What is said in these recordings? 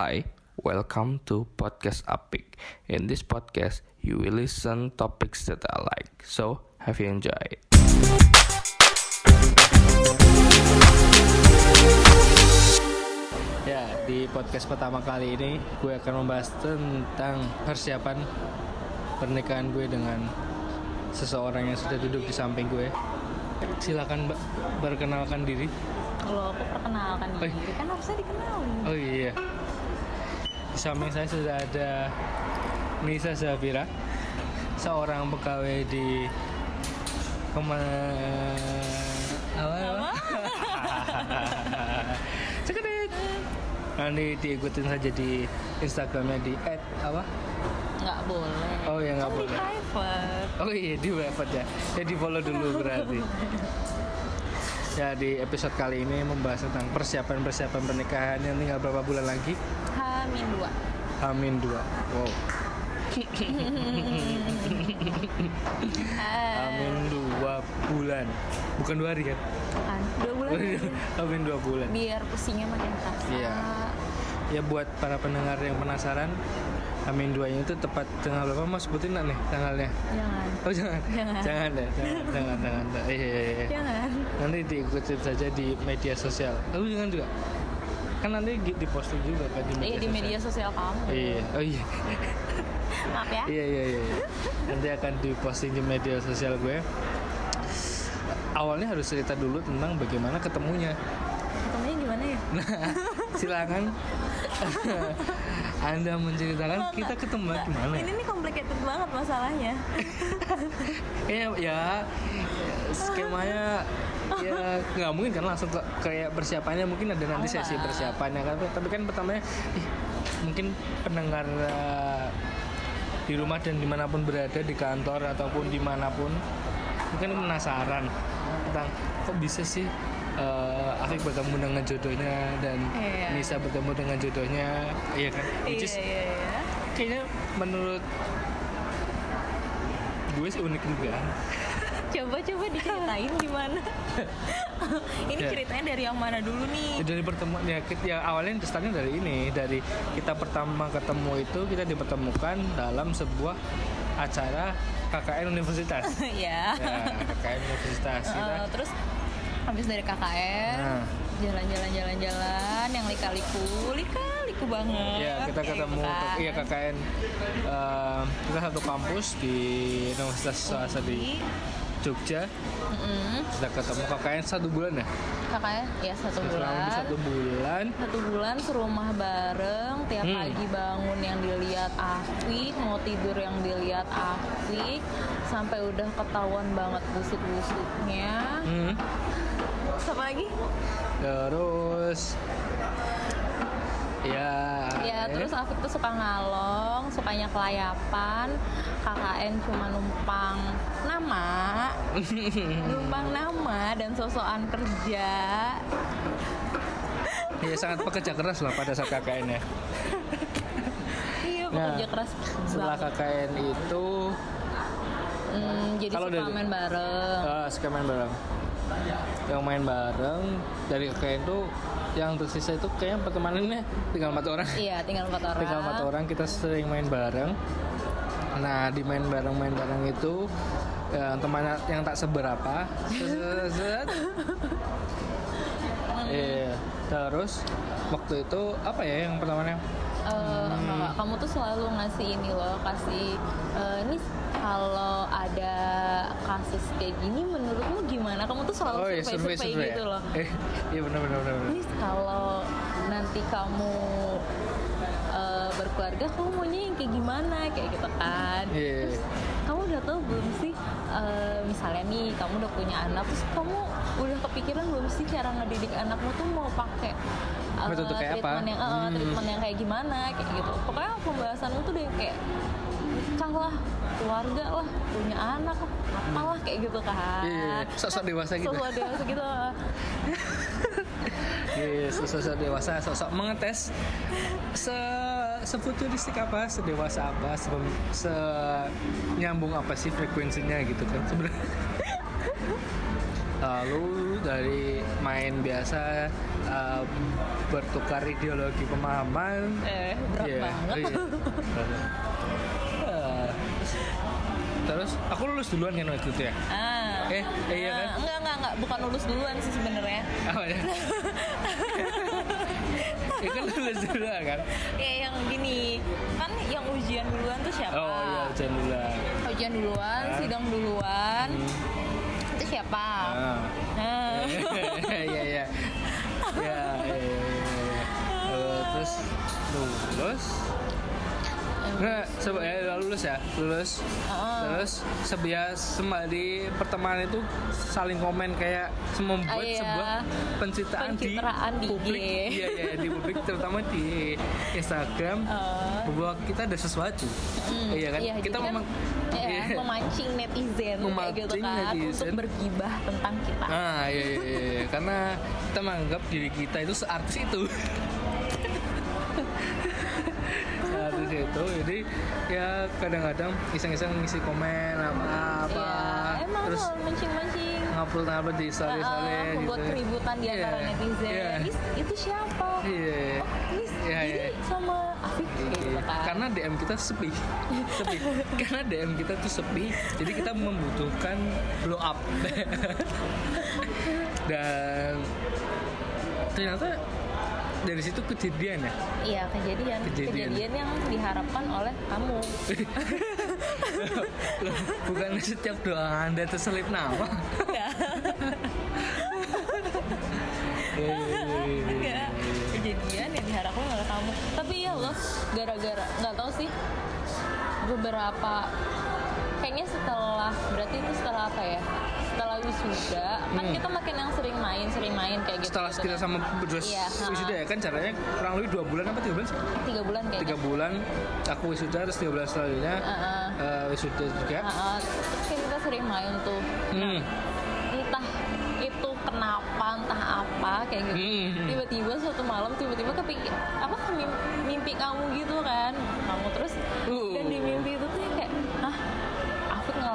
Hi, welcome to Podcast Apik. In this podcast, you will listen topics that I like. So, have you enjoyed? Ya, di podcast pertama kali ini gue akan membahas tentang persiapan pernikahan gue dengan seseorang yang sudah duduk di samping gue. Silakan Mbak perkenalkan diri. Kalau aku perkenalkan Eh. diri kan harusnya dikenalin. Oh iya. Di samping saya sudah ada Nisa Zafira, seorang pegawai di ke mana apa? Apa? Nanti diikutin saja di Instagramnya di apa? Nggak boleh. Oh ya nggak Kan di boleh. private. Oh iya di private ya. Ya di follow dulu berarti. Ya di episode kali ini membahas tentang persiapan-persiapan pernikahan yang tinggal berapa bulan lagi? Hamin dua. Amin dua. Wow. Amin dua bulan. Bukan dua hari kan? Dua bulan. Amin dua bulan. Biar pusingnya makin terasa. Iya. Ya buat para pendengar yang penasaran, Amin dua ini tuh tepat tanggal berapa? Mas sebutin nih tanggalnya? Jangan. Oh jangan. Jangan. Jangan deh. Jangan. Jangan. Jangan. Iya, iya, iya. Jangan. nanti diikutin saja di media sosial lalu jangan juga kan nanti di di posting juga kan di media Iya di media sosial kamu. iya oh iya Maaf ya. iya iya iya iya. nanti akan diposting di media sosial gue awalnya harus cerita dulu tentang bagaimana ketemunya Ketemunya gimana ya? nah silakan anda menceritakan Nggak, kita ketemu Nggak. gimana Ini nih complicated banget masalahnya. ya ya skemanya ya nggak mungkin kan langsung ke, kayak persiapannya mungkin ada nanti Oh, sesi persiapannya kan. Tapi kan pertamanya ih, mungkin pendengar eh, di rumah dan di mana pun berada di kantor ataupun di mana pun mungkin penasaran tentang kok bisa sih eh, Afik bertemu dengan jodohnya dan Iya. Nisa bertemu dengan jodohnya. Iya kan? Which is iya iya. kayaknya menurut gue sih unik juga Coba-coba diceritain gimana. Ini Ya. ceritanya dari yang mana dulu nih? Dari pertemuan ya, ya awalnya startnya dari ini dari kita pertama ketemu itu kita dipertemukan dalam sebuah acara KKN universitas ya. ya KKN universitas kita Eh, terus habis dari KKN Nah. jalan-jalan jalan-jalan yang lika-liku lika-liku banget ya kita ketemu gitu kan. iya KKN eh, kita satu kampus di Universitas Swasta di Jogja. Mm-mm. kita ketemu KKN satu bulan ya? KKN ya satu selama bulan. satu bulan. Satu bulan serumah bareng tiap Hmm. pagi bangun yang dilihat Afik mau tidur yang dilihat Afik sampai udah ketahuan banget busuk-busuknya. Hmm. apa lagi? Terus ya Ya terus Afik tuh suka ngalong, sukanya kelayapan. KKN cuma numpang nama, numpang nama dan sosokan kerja. ya sangat pekerja keras lah pada saat KKN ya Iya Nah, pekerja keras setelah banget. KKN itu Hmm, jadi kalau suka dari- main bareng. uh, suka main bareng yang main bareng dari KKN itu yang tersisa itu kayaknya pertemanannya tinggal empat orang Iya tinggal empat orang. tinggal empat orang kita sering main bareng nah di main bareng main bareng itu ya, teman yang tak seberapa. Iya. terus waktu itu apa ya yang pertamanya Eh, Hmm. kamu tuh selalu ngasih ini loh, kasih eh, ini kalau ada kasus kayak gini menurutmu gimana? Kamu tuh selalu oh ya survei survei gitu ya? loh. eh iya benar benar benar. Nis kalau nanti kamu eh, berkeluarga kamu maunya yang kayak gimana kayak gitu kan Iya. terus kamu udah tahu belum sih eh, misalnya nih kamu udah punya anak terus kamu udah kepikiran belum sih cara ngedidik anakmu tuh mau pakai Metode kayak apa? treatment yang eh, Hmm. treatment yang kayak gimana kayak gitu pokoknya pembahasanmu tuh deh kayak nikah lah keluarga lah punya anak lah apalah kayak gitu kan Iya, iya. Sok-sok dewasa gitu. Sok-sok dewasa gitu Yes, sosok dewasa, sosok mengetes se sefuturistik apa, sedewasa apa, se, se nyambung apa sih frekuensinya gitu kan sebenarnya. lalu dari main biasa uh, bertukar ideologi pemahaman eh berat Iya, banget iya. Uh, terus aku lulus duluan kan waktu itu ya ah Eh, eh, iya kan? Ah, enggak enggak enggak bukan lulus duluan sih sebenarnya apa ya ya kan lulus duluan kan ya yang gini kan yang ujian duluan tuh siapa oh iya ujian duluan ujian duluan Ah. sidang duluan itu siapa ah. Ah. Iya iya iya. Ya, iya, iya, iya. Terus lulus. Nah, sebe- eh, lulus ya, lulus. Ah. Terus sebias sema- di pertemanan itu saling komen kayak membuat Ah, iya. sebuah pencitraan, Pencitraan di publik. IG. Iya iya di publik terutama di Instagram Ah. bahwa kita ada sesuatu. Hmm, Iya kan? iya, kita kan, memang ya, iya. memancing netizen kayak gitu Memancing kan netizen. untuk bergibah tentang kita. Ah iya, iya, iya, iya. karena kita menganggap diri kita itu seartis itu. Seartis itu, jadi ya kadang-kadang iseng-iseng ngisi komen apa apa, Iya, emang terus mancing-mancing. ngupload apa di story story Ah, gitu. membuat keributan di antara Iya, netizen. Iya. Is, itu siapa? Iya. Is, Iya, ini iya. sama Afif gitu Iya, kan. Karena DM kita sepi, sepi. Karena DM kita tuh sepi, jadi kita membutuhkan blow up. Dan ternyata dari situ kejadian ya. Iya kejadian. Kejadian. kejadian yang diharapkan oleh kamu. Loh, bukan setiap doa anda terselip nama. Iya, iya, iya. Enggak. Kejadian yang diharapkan oleh kamu. Tapi ya Allah, gara-gara nggak tahu sih beberapa kayaknya setelah berarti itu setelah apa ya? Wisuda kan kita makin yang sering main, sering main kayak gitu. Hmm. Setelah gitu kita kan. sama berdua Iya, wisuda ya kan caranya kurang lebih dua bulan apa tiga bulan sih? tiga bulan kayaknya. Tiga bulan aku wisuda terus tiga bulan selanjutnya Heeh. eh, wisuda juga. Heeh, terus kayak kita sering main tuh. Hmm. Entah itu kenapa, entah apa kayak gitu. Hmm. Tiba-tiba suatu malam tiba-tiba kepikir apa mimpi, mimpi kamu gitu kan. Kamu terus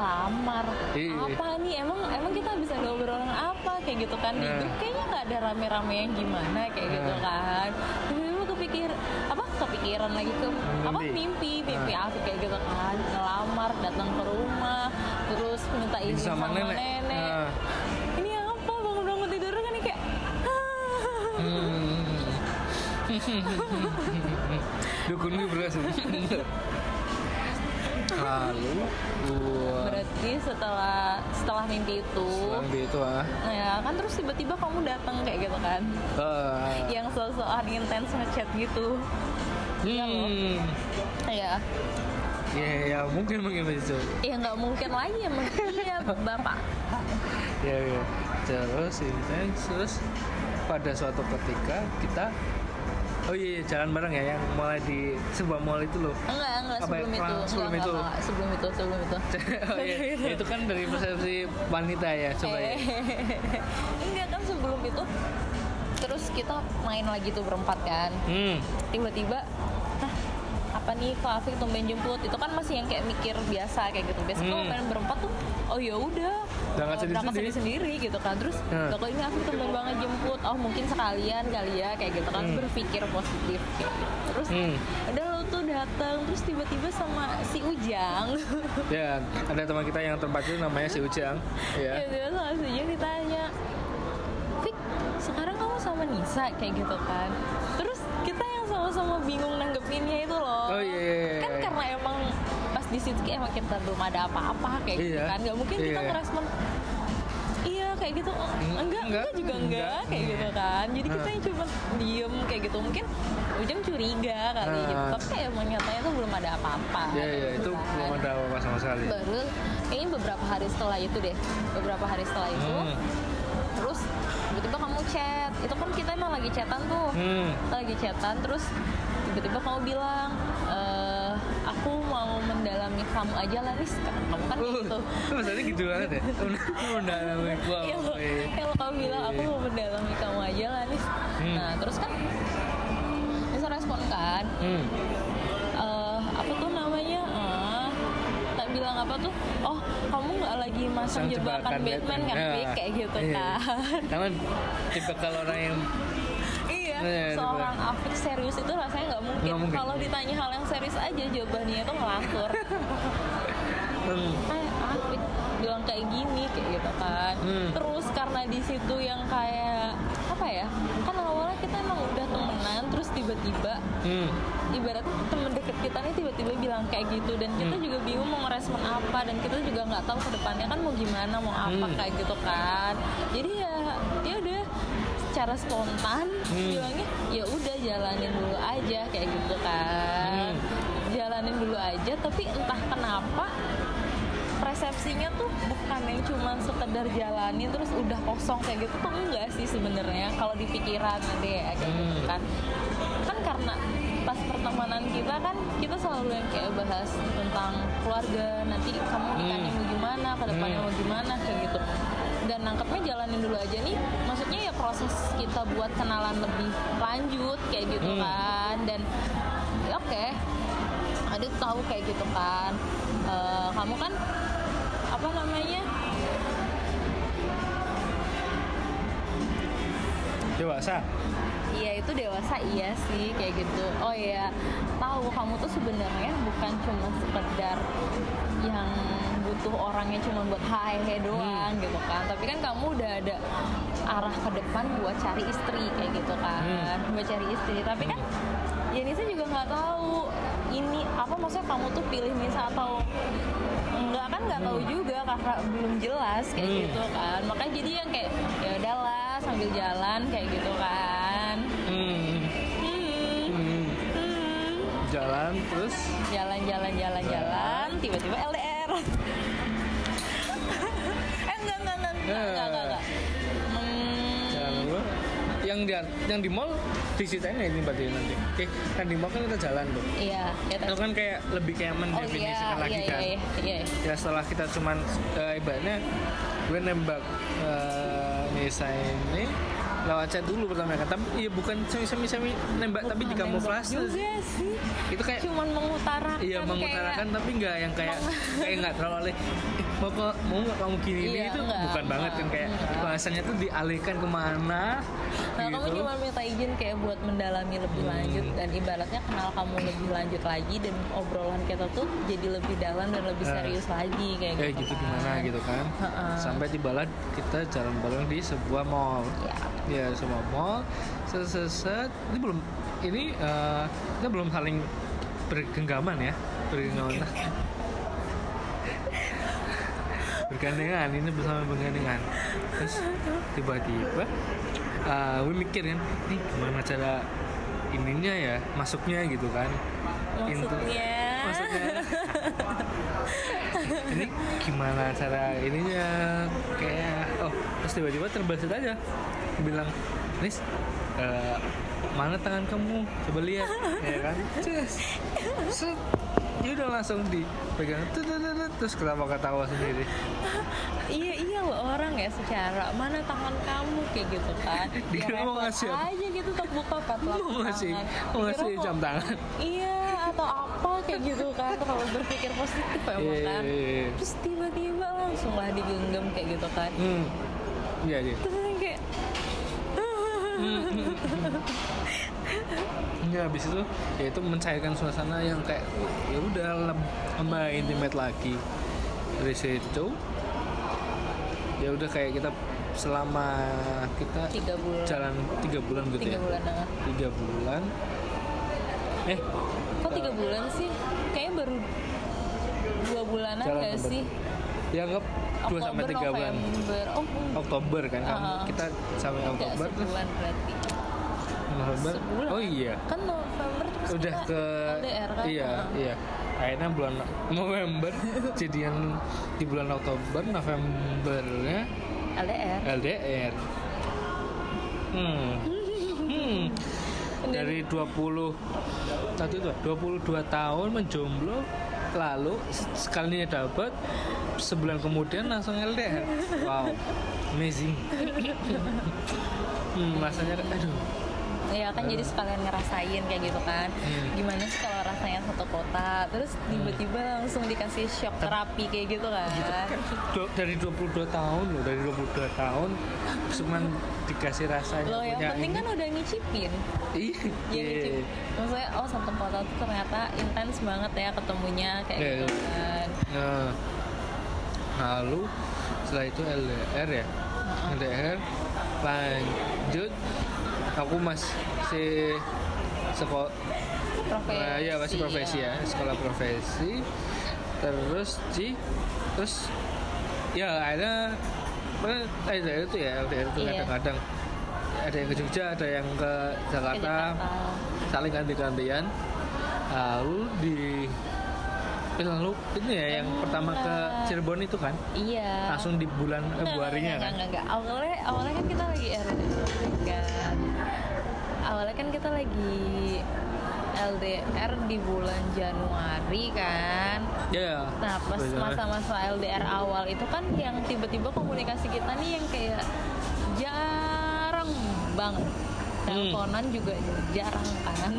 ngelamar Iya. apa nih emang emang kita bisa ngobrolin apa kayak gitu kan di Nah. grup kayaknya nggak ada rame-rame yang gimana kayak gitu Nah. kan tiba-tiba kepikir apa kepikiran lagi ke apa Mimpi. mimpi Nah. aku kayak gitu kan ngelamar datang ke rumah terus minta izin Sama sama, nenek. nenek, Nah. ini apa bangun-bangun tidur kan ini kayak Hmm. Dukun gue berhasil. Lalu gua berarti setelah setelah mimpi itu Selang itu ah. ya kan terus tiba-tiba kamu datang kayak gitu kan Eh, yang soal intens ngechat gitu hmm. ya Ya, ya mungkin mungkin begitu. ya nggak mungkin lagi emang iya bapak Ya, ya. Terus intens terus pada suatu ketika kita Oh iya, iya, jalan bareng ya yang mulai di sebuah mall itu loh. enggak enggak Apa ya, sebelum itu kurang- sebelum Enggak, itu? enggak, enggak. sebelum itu sebelum itu oh iya, itu kan dari persepsi wanita ya, coba ya. Eh, enggak kan sebelum itu terus kita main lagi tuh berempat kan Hmm. tiba-tiba apa nih kok Afik tumben jemput itu kan masih yang kayak mikir biasa kayak gitu biasa kalau Hmm. main berempat tuh oh ya udah Berangkat Eh, sendiri-sendiri. sendiri gitu kan terus Hmm. "Loh, kok ini Afik tumben banget jemput oh mungkin sekalian kali ya kayak gitu kan Hmm. berpikir positif kayak gitu. terus Hmm. udah lo tuh datang terus tiba-tiba sama si Ujang Ya, ada teman kita yang terpacu namanya si Ujang. Ya. tiba-tiba sama si Ujang ditanya Fik sekarang kamu sama Nisa kayak gitu kan terus kita yang sama-sama bingung nanggepinnya itu loh Oh, iya, iya, iya. kan karena emang pas di situ kayak emang kita belum ada apa-apa kayak gitu Iya. kan nggak mungkin kita Iya. ngerespon iya kayak gitu "Oh, enggak, enggak enggak, juga enggak, enggak. kayak gitu kan jadi kita yang cuma diem kayak gitu mungkin Ujang curiga kali Ah. gitu tapi kayak emang nyatanya tuh belum ada apa-apa Ya, ya, itu kan. belum ada apa-apa sama sekali. baru kayaknya beberapa hari setelah itu deh beberapa hari setelah itu Hmm. Tiba-tiba kamu chat itu kan kita emang lagi chatan tuh Hmm. kita lagi chatan terus tiba-tiba kamu bilang "Eh, aku mau mendalami kamu aja lah Nis kamu kan kayak gitu Uh, masalahnya gitu banget ya. Udah namanya gua. yang, lo- yang lo kamu bilang aku mau mendalami kamu aja lah Nis Hmm. nah terus kan bisa respon kan Hmm. Bilang apa tuh oh kamu nggak lagi masang Sang jebakan Batman kan Ya. Kayak gitu Iya. kan Karena tipe kalau orang yang iya Iya, seorang Afik serius itu rasanya nggak mungkin, mungkin. kalau ditanya hal yang serius aja jawabannya itu ngelantur hmm, eh Afik bilang kayak gini kayak gitu kan Hmm. terus karena di situ yang kayak apa ya kan awalnya kita emang udah terus tiba-tiba hmm, ibarat temen deket kita nih tiba-tiba bilang kayak gitu dan kita Hmm. juga bingung mau ngerespon apa dan kita juga nggak tahu ke depannya kan mau gimana mau apa Hmm. kayak gitu kan jadi ya ya udah secara spontan Hmm. bilangnya ya udah jalanin dulu aja kayak gitu kan Hmm. jalanin dulu aja tapi entah kenapa persepsinya tuh bukan yang cuma sekedar jalanin terus udah kosong kayak gitu tuh enggak sih sebenarnya kalau di pikiran deh kayak gitu Hmm. kan kan karena pas pertemanan kita kan kita selalu yang kayak bahas tentang keluarga nanti kamu nikahnya Hmm. mau gimana ke depannya Hmm. mau gimana kayak gitu dan nangkepnya jalanin dulu aja nih maksudnya ya proses kita buat kenalan lebih lanjut kayak gitu Hmm. kan dan ya oke Adit tahu kayak gitu kan Eh, kamu kan apa namanya dewasa. Iya itu dewasa iya sih kayak gitu. Oh iya tahu kamu tuh sebenarnya bukan cuma sekedar yang butuh orangnya cuma buat hai hai doang gitu kan. Tapi kan kamu udah ada arah ke depan buat cari istri kayak gitu kan. Buat cari istri. Tapi kan ya Nisa juga nggak tahu ini apa maksudnya kamu tuh pilih Nisa atau enggak kan nggak tahu juga karena belum jelas kayak Hmm. gitu kan makanya jadi yang kayak ya udahlah sambil jalan kayak gitu kan Jalan terus jalan jalan jalan jalan tiba-tiba LDR eh enggak enggak enggak enggak enggak enggak, enggak. Hmm, jalan dulu. Yang di yang di mall diceritain ya ini berarti nanti. Oke, kan di mall kan kita jalan tuh. iya ya Itu kan kayak lebih kayak oh iya mendefinisikan lagi iya kan. iya iya iya ya setelah kita cuman eh, ibaratnya gue nembak eh, Nisa ini lewat chat dulu pertama kan tapi iya bukan semi semi semi nembak tapi di Bukan kamuflase juga sih itu kayak cuman mengutarakan iya mengutarakan kayak, tapi nggak yang kayak kayak nggak terlalu alih "Eh, mau kok mau nggak kamu gini ini Iya, itu enggak, bukan banget kan enggak, kayak enggak. bahasanya tuh dialihkan ke mana Nah, kamu gitu cuma minta izin kayak buat mendalami lebih Hmm. lanjut dan ibaratnya kenal kamu lebih lanjut lagi dan obrolan kita tuh jadi lebih dalam dan lebih Eh. serius lagi kayak kayak gitu, gitu kan. gimana gitu kan Heeh. sampai tibalah kita jalan bareng di sebuah mall Ya. Ya semua mall. Set set, set. ini belum ini eh, kita belum saling bergenggaman ya. Bergenggaman. Bergandengan ini bersama bergandengan. Terus tiba-tiba eh, gue mikir kan ini gimana cara ininya ya masuknya gitu kan. Maksudnya? maksudnya ini gimana cara ininya? Kayak oh terus tiba-tiba terbesit aja bilang Nis eh, mana tangan kamu? Coba lihat. Ya kan? Cus. Set. ya udah langsung dipegang. Terus kenapa ketawa sendiri? Iya iya loh orang ya secara mana tangan kamu? Kayak gitu kan. Dia ya mau ngasih apa? aja gitu tak buka padlock Mau ngasih- mau ngasih jam tangan. iya atau apa kayak gitu kan. Terlalu berpikir positif emang Iya, kan iya, iya. terus tiba-tiba langsung lah digenggam kayak gitu kan. Hmm. Iya iya. Terus Ya habis itu ya itu mencairkan suasana yang kayak ya udah tambah intimate lagi. Dari situ ya udah kayak kita selama kita tiga bulan jalan tiga bulan gitu tiga ya. bulan nah. Tiga bulan. Eh kok tiga bulan sih kayaknya baru dua bulanan gak sih ya anggap dua sampai Oktober, tiga bulan. November. Oh Oktober kan kamu Ah. kita sampai Oktober. terus sebulan berarti. November. sebulan. Oh iya. kan November terus udah ke LDR kan? iya Heeh. iya. Akhirnya bulan November jadian di bulan Oktober Novembernya LDR. LDR. Hmm. Hmm. Dari 20 tadi itu 22 tahun menjomblo lalu sekalinya dapat sebulan kemudian langsung LDR wow amazing. Hmm, rasanya aduh. Ya kan jadi sekalian ngerasain kayak gitu kan. Hmm. gimana sih kalau rasanya satu kota terus tiba-tiba langsung dikasih shock terapi kayak gitu kan? Du- dari 22 tahun loh dari 22 tahun cuman dikasih rasanya lo yang penting ini. kan udah ngicipin. Iya. ya ngicip maksudnya oh satu kota tuh ternyata intens banget ya ketemunya kayak Iya, gitu kan. Nah, lalu setelah itu LDR ya LDR lanjut aku masih sekolah profesi Nah, ya masih profesi ya, sekolah profesi. Terus di terus ya ada mana LDR itu ya LDR itu Iya. kadang-kadang ada yang ke Jogja, ada yang ke Ke Jakarta, Jakarta. saling ganti-gantian. Lalu di eh, lalu ini ya yang pertama ke Cirebon itu kan? Iya. Langsung di bulan Februarinya nggak, kan? nggak, nggak. awalnya awalnya kan kita lagi LDR kan awalnya kan kita lagi LDR di bulan Januari kan? Ya Nah pas masa-masa LDR awal itu kan yang tiba-tiba komunikasi kita nih yang kayak jarang banget Hmm. Teleponan juga jarang kan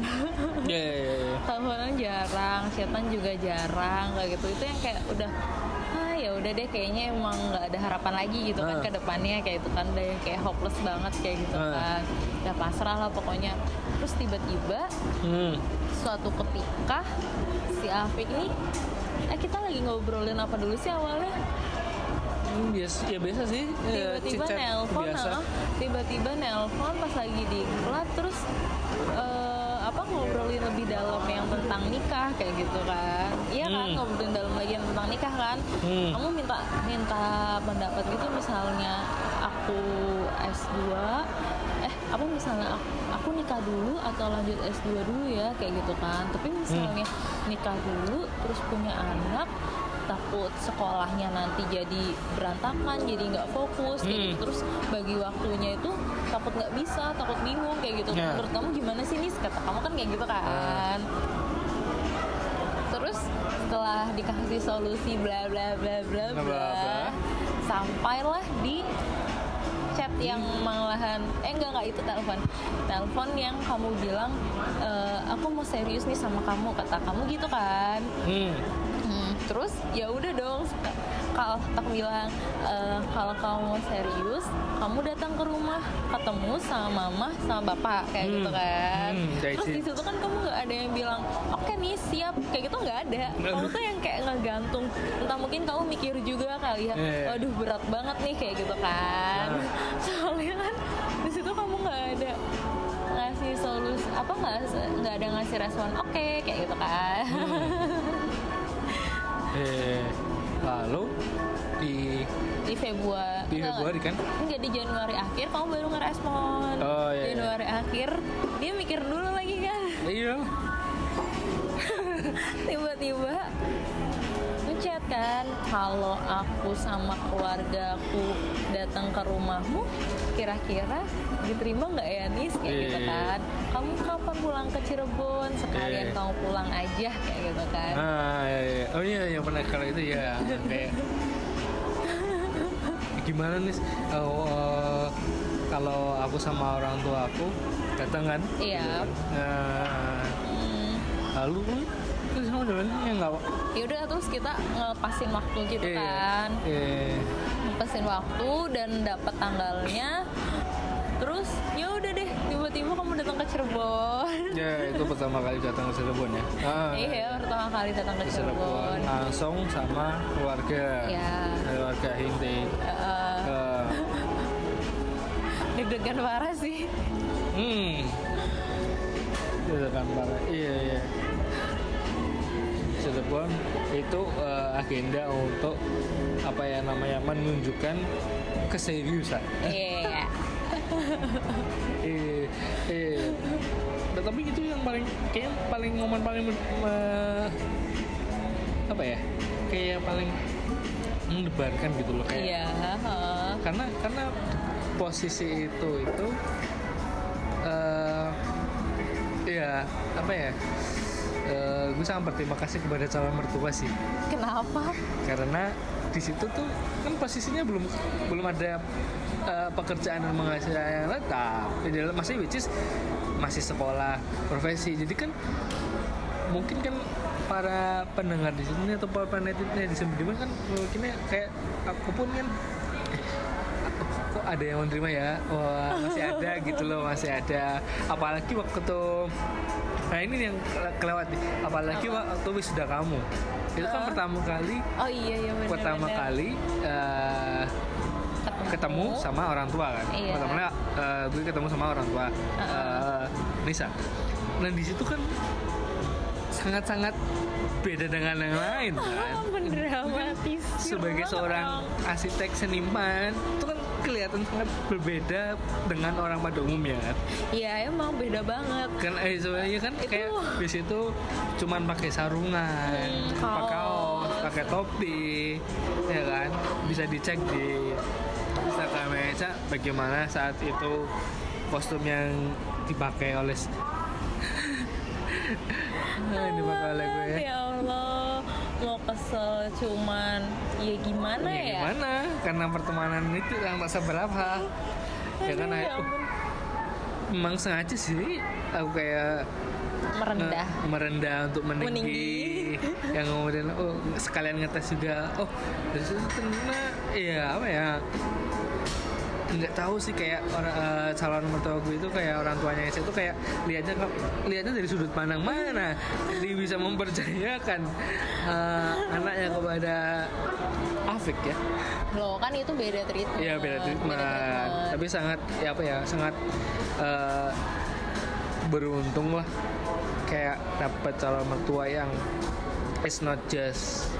ya ya, ya, ya. Teleponan jarang, chatan juga jarang kayak gitu Itu yang kayak udah ah ya udah deh kayaknya emang nggak ada harapan lagi gitu kan Ah. ke depannya kayak itu kan deh kayak hopeless banget kayak gitu Ah. kan udah pasrah lah pokoknya terus tiba-tiba Hmm. suatu ketika si Afik ini eh kita lagi ngobrolin apa dulu sih awalnya Hmm, biasa ya biasa sih ya, tiba-tiba nelpon tiba-tiba nelpon pas lebih dalam yang tentang nikah kayak gitu kan iya kan Hmm. ngobrolin dalam lagi yang tentang nikah kan Hmm. kamu minta minta pendapat gitu misalnya aku S2 eh apa misalnya aku, aku nikah dulu atau lanjut S2 dulu ya kayak gitu kan tapi misalnya nikah dulu terus punya anak takut sekolahnya nanti jadi berantakan jadi nggak fokus kayak Hmm. gitu. terus bagi waktunya itu takut nggak bisa takut bingung kayak gitu. Ya. menurut kamu gimana sih nis? Kata kamu kan kayak gitu kan. Terus setelah dikasih solusi bla bla bla bla Bla, bla, bla. bla. sampailah di chat yang malahan eh enggak enggak itu telepon. Telepon yang kamu bilang e, aku mau serius nih sama kamu kata kamu gitu kan. Hmm. Hmm, terus ya udah dong kalau tak bilang "E, kalau kamu serius kamu datang ke rumah ketemu sama mama sama bapak kayak Hmm. gitu kan Hmm, terus di situ. kan kamu nggak ada yang bilang oke nih siap kayak gitu nggak ada kamu tuh yang kayak ngegantung entah mungkin kamu mikir juga kali ya Iya. waduh berat banget nih kayak gitu kan Nah. soalnya kan di situ kamu nggak ada ngasih solusi apa nggak nggak ada ngasih respon oke kayak gitu kan eh, lalu di di Februari. Di Februari kan? enggak di Januari akhir kamu baru ngerespon. Oh, iya, iya. Januari akhir dia mikir dulu lagi kan iya. Tiba-tiba ngechat kan kalau aku sama keluargaku datang ke rumahmu kira-kira diterima nggak ya nis? Kayak Iya, gitu iya. kan. Kamu kapan pulang ke Cirebon? Sekalian Iya. kamu pulang aja kayak gitu kan. Ah iya, iya. oh iya yang pernah kalau itu ya kayak gimana nih oh, eh, kalau aku sama orang tua aku datang kan? Iya. Nah, Hmm. lalu kamu jalan ya nggak yaudah terus kita ngelepasin waktu gitu Iya. kan. eh, pesin waktu dan dapat tanggalnya. Terus ya udah deh tiba-tiba kamu datang ke Cirebon. Ya itu pertama kali datang ke Cirebon ya? Ah, iya pertama kali datang ke ke Cirebon. Cirebon. Langsung sama keluarga. Iya. keluarga inti Eh, Eh, deg-degan parah sih. Hmm. Kan parah. Iya iya Cirebon itu eh, agenda untuk apa ya namanya menunjukkan keseriusan. Iya. Eh eh tapi itu yang paling kayak paling momen paling me- apa ya kayak paling mendebarkan gitu loh kayak. Iya karena karena posisi itu itu eh ya apa ya eh, gue sangat berterima kasih kepada calon mertua sih. Kenapa? karena di situ tuh kan posisinya belum belum ada eh, pekerjaan dan penghasilan yang tetap. Di masih which is masih sekolah profesi. Jadi kan mungkin kan para pendengar di sini atau para netizen netizen budiman kan mungkinnya kayak aku pun kan ada yang menerima ya? Wah masih ada gitu loh masih ada. Apalagi waktu tuh nah ini yang kele- kelewat nih. Apalagi waktu wisuda kamu. Itu kan Hah? pertama kali Oh iya iya benar. pertama kali eh, ketemu. sama orang tua kan? Iya. pertamanya eh, gue ketemu sama orang tua eh, Nisa. Nah di situ kan sangat-sangat beda dengan yang lain kan? Oh, dramatis. sebagai seorang arsitek seniman itu kan kelihatan sangat berbeda dengan orang pada umumnya kan Iya emang beda banget. kan eh sebenarnya kan Itu- kayak di situ cuman pakai sarungan, Hmm, pakai kaos. kaos, pakai topi, ya kan bisa dicek di Instagram Meca bagaimana saat itu kostum yang dipakai oleh dipakai oleh gue ya. Ya kesel cuman ya gimana Ya, ya? gimana? Karena pertemanan itu yang tak seberapa. ya kan ya aku ampun. memang sengaja sih aku kayak Merendah. Eh, merendah untuk meninggi, Meninggi. yang kemudian oh sekalian ngetes juga oh dari situ ternyata ya apa ya nggak tahu sih kayak orang eh, calon mertua gue itu kayak orang tuanya saya itu kayak lihatnya lihatnya dari sudut pandang mana dia bisa mempercayakan eh, anaknya kepada Afik ya Loh kan itu beda treatment. Iya beda treatment. Tapi sangat ya apa ya sangat eh, beruntung lah kayak dapat calon mertua yang it's not just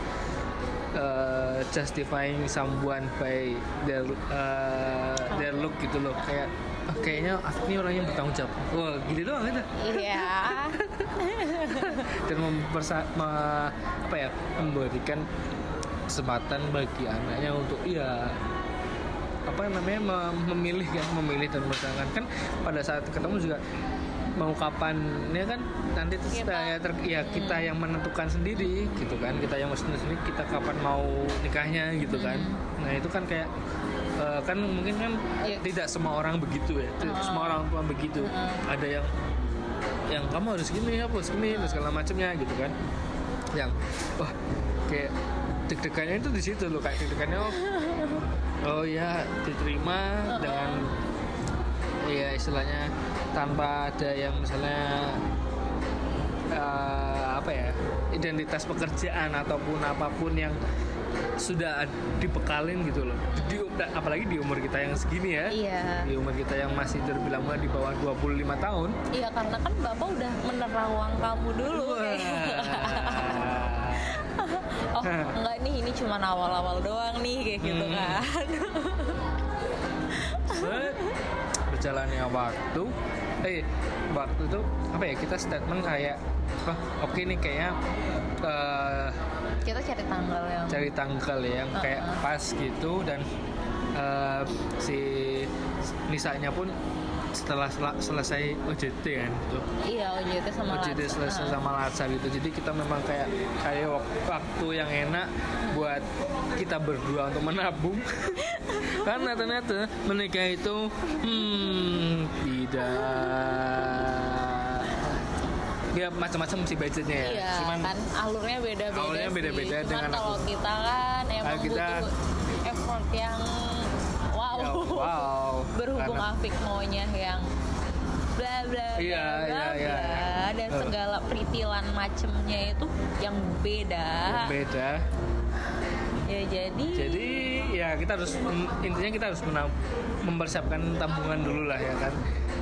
uh, justifying someone by their uh, their look gitu loh. Kayak "Ah, kayaknya ini orang yang bertanggung jawab. Wah gitu doang gitu. Iya. dan mempersa me- apa ya memberikan kesempatan bagi anaknya untuk ya apa namanya mem- memilih kan memilih dan merencanakan kan pada saat ketemu juga mau kapan ya kan? Nanti terus Kita- ya, ter- ya kita yang menentukan sendiri gitu kan? Kita yang mesti sendiri kita kapan mau nikahnya gitu kan? Nah itu kan kayak eh, kan mungkin kan Iya. tidak semua orang begitu ya. Tidak semua orang tua begitu. Ada yang yang kamu harus gini ya harus gini dan segala macamnya gitu kan? Yang wah kayak deg-degannya itu di situ loh kayak deg-degannya oh, oh ya diterima dengan ya istilahnya tanpa ada yang misalnya eh, apa ya identitas pekerjaan ataupun apa pun yang sudah dibekalin gitu loh di, apalagi di umur kita yang segini ya Iya. di umur kita yang masih terbilang mah di bawah 25 tahun Iya karena kan bapak udah menerawang kamu dulu. oh enggak nih ini cuma awal-awal doang nih kayak gitu Hmm. kan. Berjalannya waktu eh waktu itu apa ya kita statement kayak wah oke nih kayaknya eh, Kita cari tanggal yang cari tanggal ya yang kayak Uh-uh. pas gitu dan eh, si Nisanya pun setelah sel- selesai OJT kan gitu Iya OJT sama OJT Latsa. selesai Heeh. sama Latsa gitu jadi kita memang kayak kayak wak- waktu yang enak buat kita berdua untuk menabung karena ternyata menikah itu hmm tidak ya macam-macam sih budgetnya ya Iya, cuman kan alurnya beda-beda. Alurnya beda-beda dengan kalau aku. kita kan emang kita- butuh effort yang wow. Ya, wow. Karena- Afik maunya yang bla bla bla Iya, bla, iya, iya. bla, dan Eh. segala peritilan macemnya itu yang beda. beda Ya jadi jadi ya kita harus intinya kita harus menab- mempersiapkan tabungan dulu lah ya kan.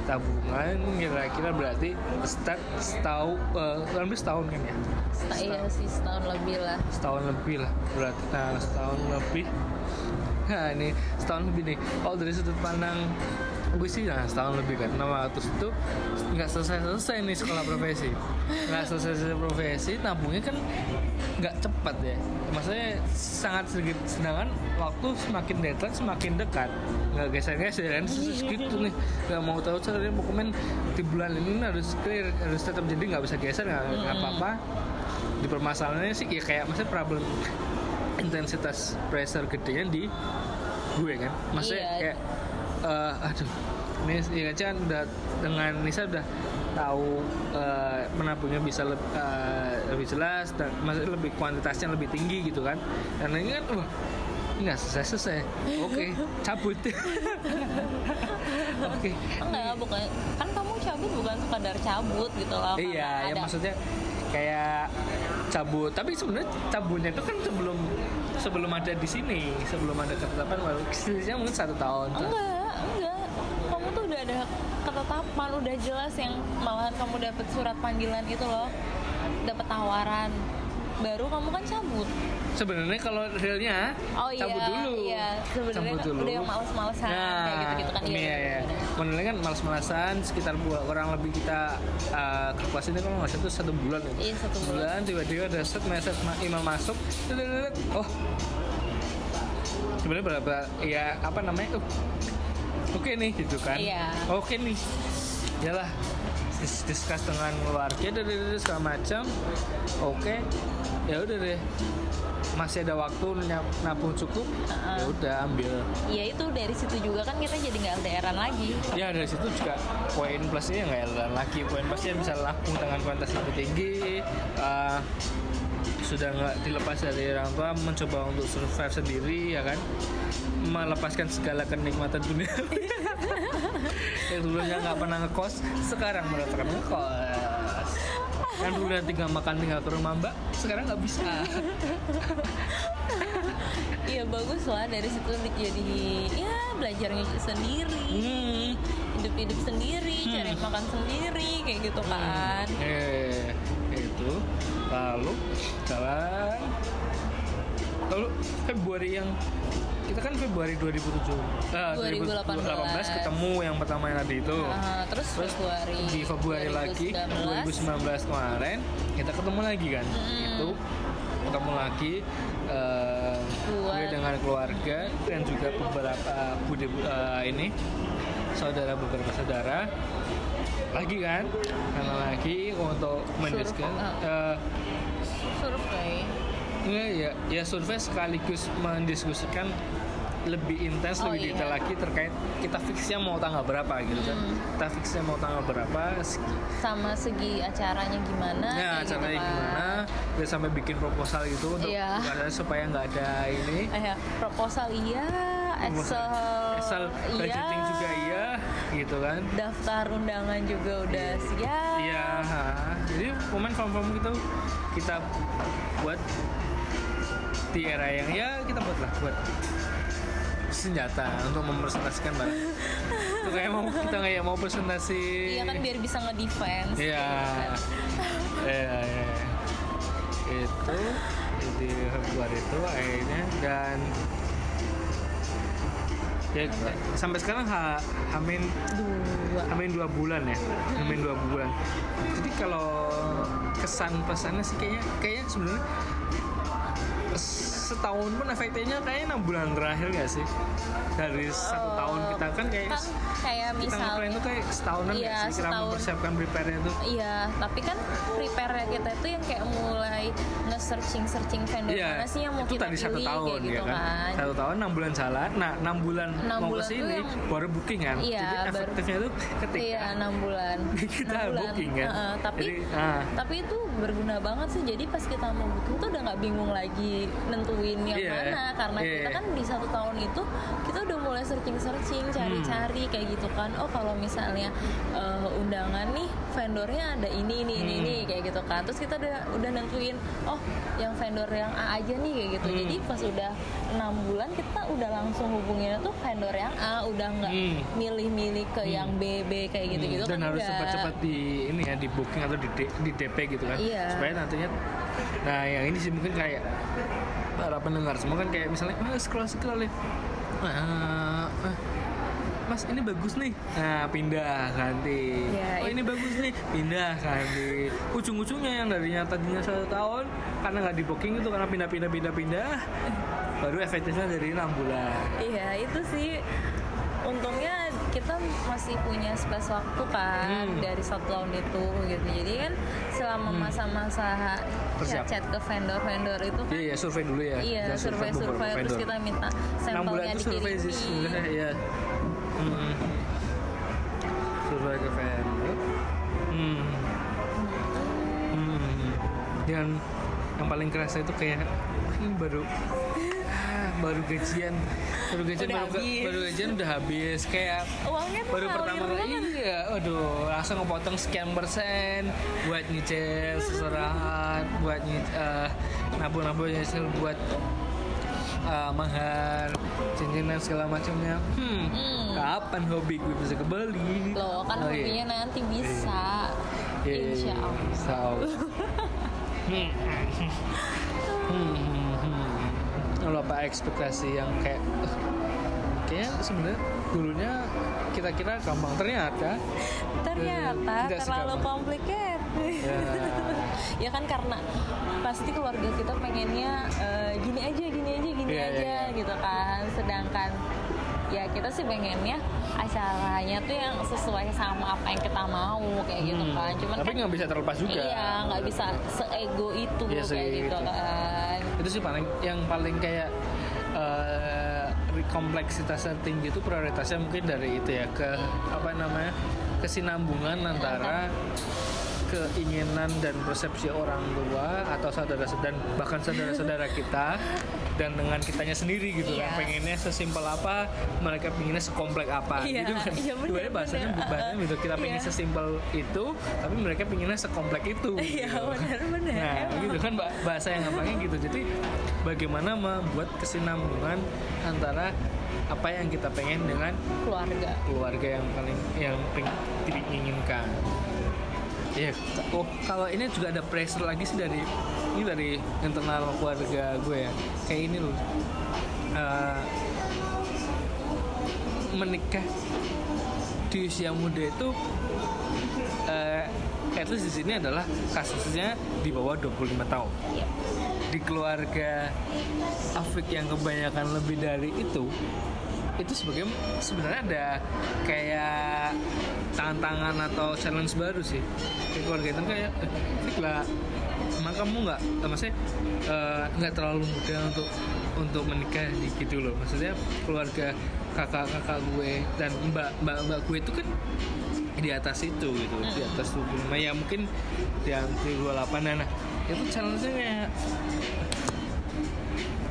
Tabungan kira-kira berarti start setahun eh, kurang lebih setahun kan ya? Seta- iya sih setahun lebih lah. setahun lebih lah berarti nah setahun lebih. Nah ini setahun lebih nih. Kalau dari sudut pandang gue sih nah, setahun lebih kan. 600 itu nggak selesai selesai nih sekolah profesi nggak selesai profesi nabungnya kan nggak cepat ya. Maksudnya sangat sedikit sedangkan waktu semakin deadline semakin dekat. Nggak geser geser kan terus gitu nih. Nggak mau tahu caranya pokoknya di bulan ini harus clear harus tetap jadi nggak bisa geser nggak nggak apa-apa. Di permasalahannya sih ya kayak maksudnya problem intensitas pressure gedenya di gue kan. Maksudnya Iya. kayak eh, aduh ini ya kan udah dengan Nisa udah tahu eh, menabungnya bisa leb- eh, lebih jelas dan maksudnya lebih kuantitasnya lebih tinggi gitu kan. Dan ini kan wah nggak selesai selesai oke cabut. Oke. Enggak bukan kan kamu cabut bukan sekadar cabut gitu loh iya ya ada- maksudnya kayak cabut. Tapi sebenarnya cabutnya itu kan sebelum sebelum ada di sini sebelum ada ketetapan baru mungkin satu tahun. Enggak enggak. Kamu tuh udah ada ketetapan udah jelas yang malahan kamu dapat surat panggilan itu loh. Dapat tawaran. Baru kamu kan cabut. Sebenarnya kalau realnya oh iya cabut dulu. iya. Sebenarnya kan dulu. udah yang males-malesan kayak gitu-gitu kan. Ini ya, ya. Menilai kan malas-malasan sekitar buat kurang lebih kita uh, ke kelas ini kalau nggak salah itu satu bulan ya. Iya, satu bulan. tiba-tiba ada set message ma- email masuk. Oh. Sebenarnya berapa ya apa namanya? Oh, oke nih gitu kan? Iya. oke nih. Yalah dis discuss dengan keluarga dan segala macam. Oke ya udah deh. Masih ada waktu nabung cukup Uh-uh. ya udah ambil. Ya itu dari situ juga kan kita jadi nggak LDRan lagi. Ya dari situ juga poin plusnya nggak ada lagi. Poin plusnya bisa nabung dengan kuantitas lebih tinggi uh, sudah nggak dilepas dari orang tua mencoba untuk survive sendiri ya kan? Melepaskan segala kenikmatan dunia. Yang dulunya nggak pernah ngekos sekarang merasakan ngekos. Kan dulu tinggal makan tinggal ke rumah mbak sekarang nggak bisa. Iya bagus lah dari situ jadi ya belajar sendiri. Hmm. hidup-hidup sendiri cari makan sendiri kayak gitu kan. Eh itu lalu sekarang lalu Februari yang kita kan Februari 2007 eh, 2018. ketemu yang pertama yang tadi itu. Nah, terus, terus Februari di Februari lagi 2019 kemarin kita ketemu lagi kan. Itu ketemu lagi eh, Buat- gue dengan keluarga dan juga beberapa bude eh, ini saudara beberapa saudara lagi kan karena lagi untuk mendiskusikan ah. survei Iya, ya, ya survei sekaligus mendiskusikan lebih intens, Oh, lebih iya. detail lagi terkait kita fixnya mau tanggal berapa gitu kan. Hmm. Kita fixnya mau tanggal berapa, segi- sama segi acaranya gimana ya kayak gitu kan. gimana, dan sampai bikin proposal gitu untuk Iya. karena supaya nggak ada ini. Eh, ya, proposal iya Excel, Excel iya iya, gitu kan. daftar undangan juga udah siap Iya, jadi pemain form-form gitu kita buat di era yang ya kita buat lah buat senjata untuk mempresentasikan barang. Itu kayak mau kita kayak mau presentasi. iya kan biar bisa ngedefense Iya. gitu kan. Iya, iya. Itu di Februari itu akhirnya dan ya sampai sekarang ha, hamin dua. Hamin dua bulan ya, hamin dua bulan. Jadi kalau kesan pesannya sih kayaknya kayaknya sebenarnya setahun pun efeknya kayaknya enam bulan terakhir gak sih? Dari satu Oh, tahun kita kan kayak kan kayak kita misalnya itu kayak setahunan Iya, sih? Kita setahun. mempersiapkan prepare itu. Iya, tapi kan prepare kita itu yang kayak mulai nge-searching searching vendor mana sih yang mau Iya, itu kita tadi satu pilih tahun kayak gitu ya kan? kan. Satu tahun enam bulan jalan. Nah enam bulan Enam mau bulan ke tuh sini yang- baru booking kan. Iya, Jadi efektifnya itu ketika Iya, enam bulan. kita Enam bulan. booking kan. Heeh, tapi Jadi, ah. tapi itu berguna banget sih. Jadi pas kita mau booking tuh udah nggak bingung lagi nentuin yang Iya, mana karena iya. kita kan di satu tahun itu kita udah mulai searching searching cari-cari Hmm. kayak gitu kan. Oh kalau misalnya eh, undangan nih vendornya ada ini ini ini Hmm. ini kayak gitu kan. Terus kita udah udah nentuin oh yang vendor yang A aja nih kayak gitu. Hmm. Jadi pas udah enam bulan kita udah langsung hubunginnya tuh vendor yang A udah nggak Hmm. milih-milih ke yang B B kayak gitu-gitu dan kan harus cepat-cepat di ini ya di booking atau di, di DP gitu kan Iya. supaya nantinya nah yang ini sih mungkin kayak para pendengar semua kan kayak misalnya ah, scroll scroll ya. Ah, ah, mas ini bagus nih. Nah pindah ganti. Ya, oh ini bagus nih. Pindah ganti. Ujung-ujungnya yang darinya tadinya satu tahun karena nggak di booking itu karena pindah-pindah pindah-pindah baru efektifnya dari enam bulan. Iya itu sih. Untungnya kita masih punya space waktu kan Hmm. dari satu tahun itu gitu jadi kan selama masa-masa Persiap. chat-chat ke vendor-vendor itu kan iya iya survei dulu ya iya Kita survei-survei beberapa terus kita minta sampelnya survei dikirimin ya Hmm. survei ke vendor hmm. Hmm. dan yang paling kerasa itu kayak "Wah, ini baru baru gajian baru gajian Udah baru, habis. baru gajian udah habis kayak uangnya baru pertama kali iya aduh langsung ngepotong sekian persen buat nyicil seserahan buat nyicil uh, nabung-nabung nyicil buat uh, mahar cincin dan segala macamnya hmm, Hmm. kapan hobi gue bisa kembali loh kan Oh, iya. hobinya nanti bisa Iya, iya, insya iya. Allah Insya Allah. hmm. Hmm, Lalu apa ekspektasi yang kayak "Eh, kayaknya sebenarnya dulunya kita kira gampang ternyata ternyata Tidak terlalu complicated Ya. ya kan karena pasti keluarga kita pengennya eh, gini aja gini aja gini Iya, iya, aja iya. gitu kan sedangkan ya kita sih pengennya acaranya tuh yang sesuai sama apa yang kita mau kayak gitu Hmm. kan cuman tapi kan nggak bisa terlepas juga iya nggak bisa seego itu Iya, kayak gitu itu. kan itu sih paling yang paling kayak eh, kompleksitasnya tinggi itu prioritasnya mungkin dari itu ya ke apa namanya kesinambungan antara keinginan dan persepsi orang tua atau saudara dan bahkan saudara-saudara kita dan dengan kitanya sendiri gitu Iya. kan pengennya sesimpel apa mereka pengennya sekomplek apa Iya, gitu kan iya, bener, Sebenarnya bahasanya bener. bahasanya gitu kita pengen Iya. sesimpel itu tapi mereka pengennya sekomplek itu Iya, gitu. benar-benar. nah Emang. gitu kan ba- bahasa yang gampangnya gitu jadi bagaimana membuat kesinambungan antara apa yang kita pengen dengan keluarga keluarga yang paling yang peng- diinginkan ya oh kalau ini juga ada pressure lagi sih dari ini dari internal keluarga gue ya. Kayak ini loh. Eh, menikah di usia muda itu eh at least di sini adalah kasusnya di bawah 25 tahun. Iya. di keluarga Afrik yang kebanyakan lebih dari itu itu sebagai sebenarnya ada kayak tantangan atau challenge baru sih. Di keluarga itu kayak eh, lah emang kamu nggak eh, maksudnya eh, nggak terlalu muda untuk untuk menikah di gitu loh maksudnya keluarga kakak-kakak gue dan mbak mbak mbak gue itu kan di atas itu gitu di atas 25 ya mungkin di hampir 28 nah itu challenge-nya kayak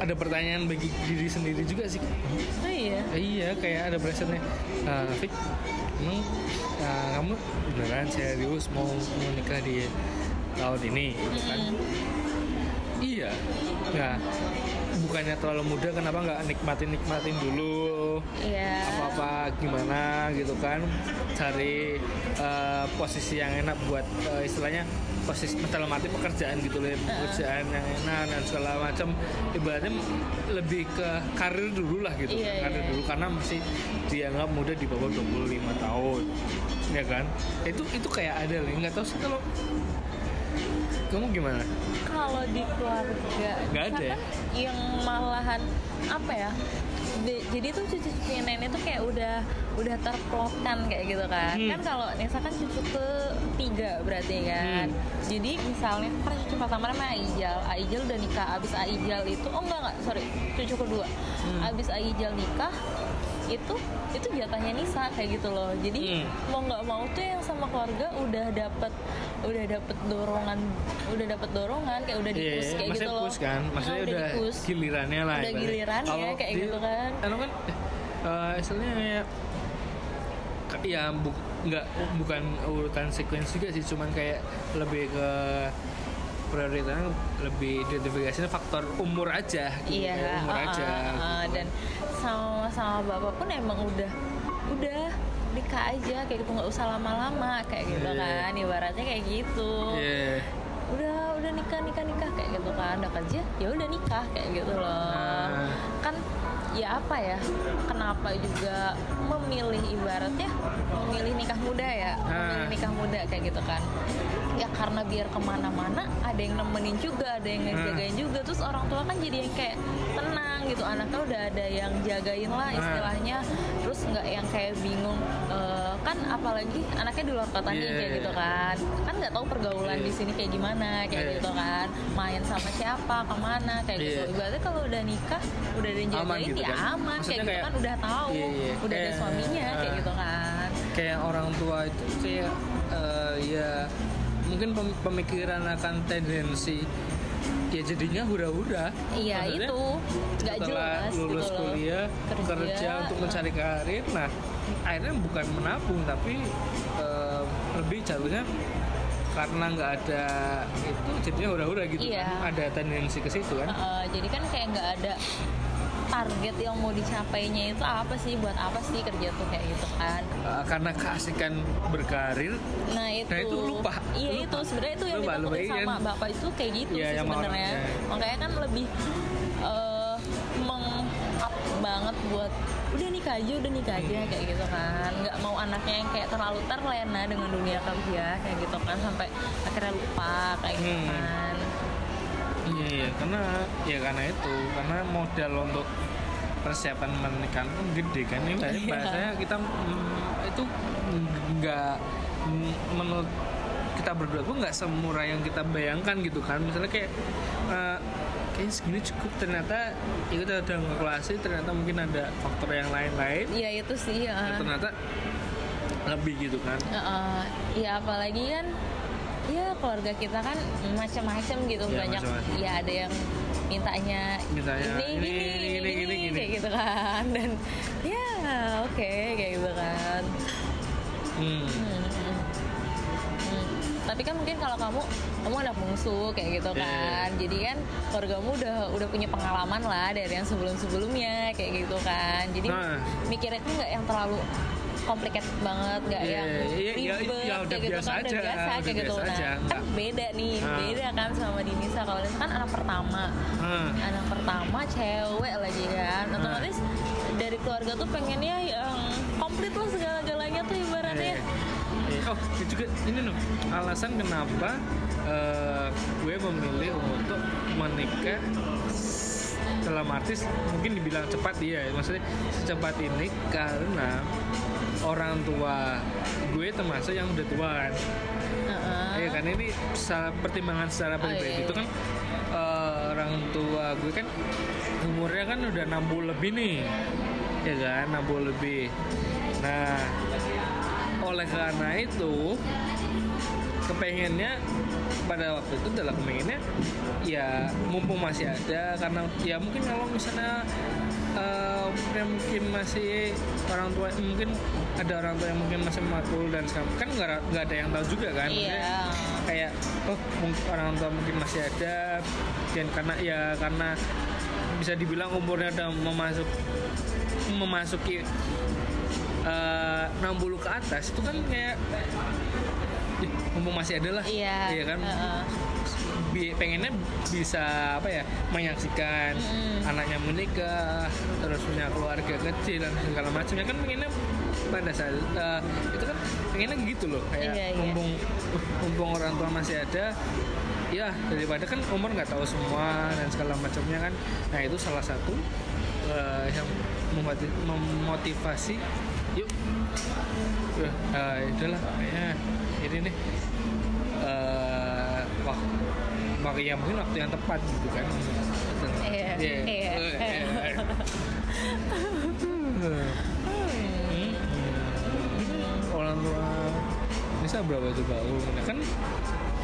ada pertanyaan bagi diri sendiri juga sih. Oh iya? Eh, iya kayak ada pressure-nya. Uh, Fik emang uh, kamu beneran serius mau mau nikah di tahun ini? Gitu kan. Iya. Nah bukannya terlalu muda kenapa nggak nikmatin nikmatin dulu? Iya. Apa apa gimana gitu kan? Cari uh, posisi yang enak buat uh, istilahnya posisi dalam arti pekerjaan gitu loh pekerjaan yang enak dan segala macam. Ibaratnya lebih ke karir dulu lah gitu Iya, karir iya. dulu. Karena masih dianggap muda di bawah 25 tahun ya kan? Itu itu kayak ada loh nggak tahu sih kalau kamu gimana kalau di keluarga Nggak ada ya? misalkan yang malahan apa ya di- jadi tuh cucu-cucunya nenek tuh kayak udah udah terplotkan kayak gitu kan Hmm. kan kalau misalkan cucu ke tiga berarti kan Hmm. jadi misalnya kan cucu pertama namanya Aijal Aijal udah nikah abis Aijal itu oh enggak enggak sorry cucu kedua Hmm. abis Aijal nikah itu itu jatahnya Nisa kayak gitu loh jadi Hmm. mau nggak mau tuh yang sama keluarga udah dapet udah dapet dorongan udah dapet dorongan kayak udah Iya, dipus kayak maksudnya gitu loh push kan maksudnya Nah, udah, dipus. gilirannya lah Udah gilirannya, Kalau kayak di- gitu kan. anu kan eh, istilahnya kayak ya bu, nggak bukan urutan sequence juga sih cuman kayak lebih ke prioritasnya lebih identifikasinya faktor umur aja gitu, iya umur uh, aja uh, uh, gitu dan sama sama bapak pun emang udah udah nikah aja kayak gitu nggak usah lama-lama kayak gitu Iya. kan ibaratnya kayak gitu Iya. udah udah nikah nikah nikah kayak gitu kan udah kerja ya udah nikah kayak gitu loh Nah. kan ya apa ya kenapa juga memilih muda ya memilih Ah. nikah muda kayak gitu kan ya karena biar ke mana-mana ada yang nemenin juga ada yang ngejagain juga terus orang tua kan jadi yang kayak tenang gitu anaknya udah ada yang jagain lah Ah. istilahnya terus nggak yang kayak bingung Eh, kan apalagi anaknya di luar kota nih Iya, kayak iya. gitu kan kan nggak tahu pergaulan Iya. di sini kayak gimana kayak Iya. gitu kan main sama siapa ke mana kayak Iya. gitu ibaratnya kalau udah nikah udah ada yang Aman jagain gitu ya kan? aman Maksudnya kayak gitu kayak- kan udah tahu Iya, iya. udah ada Kayak, suaminya kayak ah. gitu kan kayak orang tua itu kayak eh, ya mungkin pem- pemikiran akan tendensi ya jadinya hura-hura Iya Maksudnya, itu nggak jelas lulus gitu loh. kuliah kerja, Kerja, untuk mencari karir nah akhirnya bukan menabung tapi eh, lebih jalurnya karena nggak ada itu jadinya hura-hura gitu Iya. kan ada tendensi ke situ kan Uh, jadi kan kayak nggak ada target yang mau dicapainya itu apa sih buat apa sih kerja tuh kayak gitu kan Eh, karena keasikan berkarir nah itu, Nah, itu lupa. iya Lupa. itu sebenarnya itu yang Lupa, lupa, iya. sama bapak itu kayak gitu Iya, sih yang orang- sebenarnya makanya kan lebih uh, meng up banget buat udah nikah aja udah nikah aja Hmm. kayak gitu kan nggak mau anaknya yang kayak terlalu terlena dengan dunia kerja kayak gitu kan sampai akhirnya lupa kayak gitu Hmm. kan Iya iya. Karena ya karena itu. Karena modal untuk persiapan pernikahan pun gede kan. Ini Iya. bahasanya kita mm, itu nggak mm, menurut kita berdua pun nggak semurah yang kita bayangkan gitu kan. Misalnya kayak eh, kayaknya segini cukup. Ternyata ya kita udah ngeklasi ternyata mungkin ada faktor yang lain-lain. Iya itu sih ya. ya ternyata lebih gitu kan. Heeh. ya apalagi kan ya keluarga kita kan macam-macam gitu Ya, banyak macam-macam. ya ada yang mintanya, Mintanya ini ini, ini, gini, gini, gini. kayak gitu kan dan ya oke kayak gitu kan hmm. Hmm. Hmm. tapi kan mungkin kalau kamu kamu anak bungsu kayak gitu Iya. kan jadi kan keluargamu udah udah punya pengalaman lah dari yang sebelum sebelumnya kayak gitu kan jadi Nah. mikirnya tuh nggak yang terlalu complicated banget nggak Iya, yang iya, iya, ribet ya udah gitu biasa kan aja, udah biasa udah kayak gitu biasa nah aja, kan beda nih Ah. beda kan sama Dinisa kalau Dinisa kan anak pertama Hmm. anak pertama cewek lagi kan Ah. otomatis dari keluarga tuh pengennya yang komplit lah segala-galanya tuh ibaratnya Iya. Iya. Oh, ini juga ini loh alasan kenapa eh, gue memilih untuk menikah dalam artis mungkin dibilang cepat iya maksudnya secepat ini karena orang tua gue termasuk yang udah tua kan. Heeh. Iya kan? Ini secara pertimbangan secara Oh, pribadi iya, itu iya. kan eh, orang tua gue kan umurnya kan udah 60 lebih nih. Ya kan? 60 lebih. Nah oleh karena itu kepengennya pada waktu itu adalah kepengennya ya mumpung masih ada karena ya mungkin kalau misalnya umurnya mungkin masih orang tua mungkin ada orang tua yang mungkin masih matul dan sekarang kan nggak ada yang tahu juga kan? Maksudnya iya kayak oh mung- orang tua mungkin masih ada dan karena ya karena bisa dibilang umurnya udah memasuk memasuki eh, 60 ke atas itu kan kayak "Ih, mumpung masih ada lah iya kan Heeh. Bi- pengennya bisa apa ya menyaksikan Mm. anaknya menikah terus punya keluarga kecil dan segala macam ya kan pengennya pada saat eh, itu kan pengennya gitu loh kayak Iya, iya. mumpung mumpung orang tua masih ada ya daripada kan umur nggak tahu semua dan segala macamnya kan nah itu salah satu eh, yang memoti- memotivasi yuk ya eh, itulah kayaknya ini nih eh wah makanya mungkin waktu yang tepat gitu kan Iya, Iya. iya. Eh, eh, eh. Hmm. orang tua Nisa berapa coba umurnya kan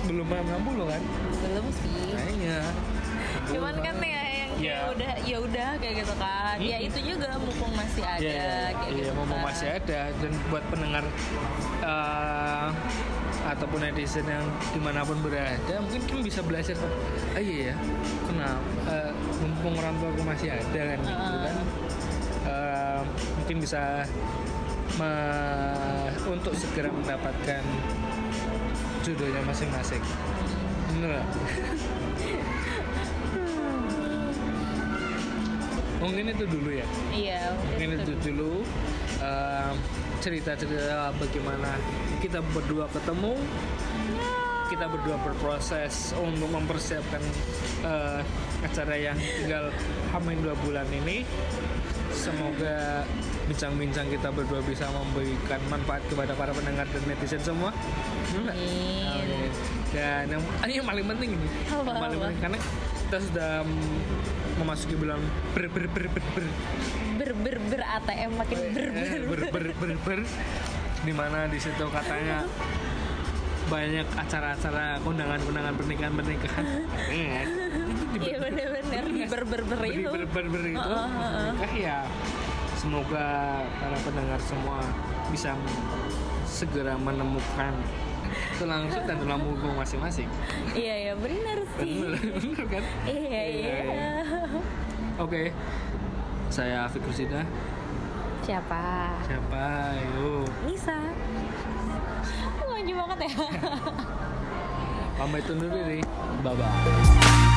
belum 60 kan belum sih kayaknya cuman kan ya kayak Ya. udah ya udah kayak gitu kan ya Mm-mm. itu juga mumpung masih ada Iya, kayak iya, gitu mumpung kan. masih ada dan buat pendengar eh, ataupun netizen yang di mana pun berada mungkin kan bisa belajar ah iya ya kenapa eh, mumpung orang tua aku masih ada kan gitu Heeh. kan Eh, mungkin bisa me- untuk segera mendapatkan jodohnya masing-masing bener mungkin itu dulu ya. Iya mungkin itu dulu. em, cerita-cerita bagaimana kita berdua ketemu. Kita berdua berproses untuk mempersiapkan eh, acara yang tinggal hamin dua bulan ini. Semoga bincang-bincang kita berdua bisa memberikan manfaat kepada para pendengar dan netizen semua. Amin. Dan yang, ah, yang paling penting ini. Apa, yang paling apa? penting karena kita sudah memasuki bulan ber ber ber ber, ber. Ber ber ber ATM makin ber ber Eh, ber. ber ber ber di mana di situ katanya banyak acara-acara undangan-undangan pernikahan pernikahan. Eh, iya bener-bener di ber ber ber itu. ber ber ber itu. Nikah ya semoga para pendengar semua bisa segera menemukan tulang rusuk dan tulang punggung masing-masing. Iya iya bener sih. Bener kan? Iya iya oke saya Afik Rusida. Siapa? Siapa? Yuk Nisa. Maju banget ya. Pamit undur diri. Bye bye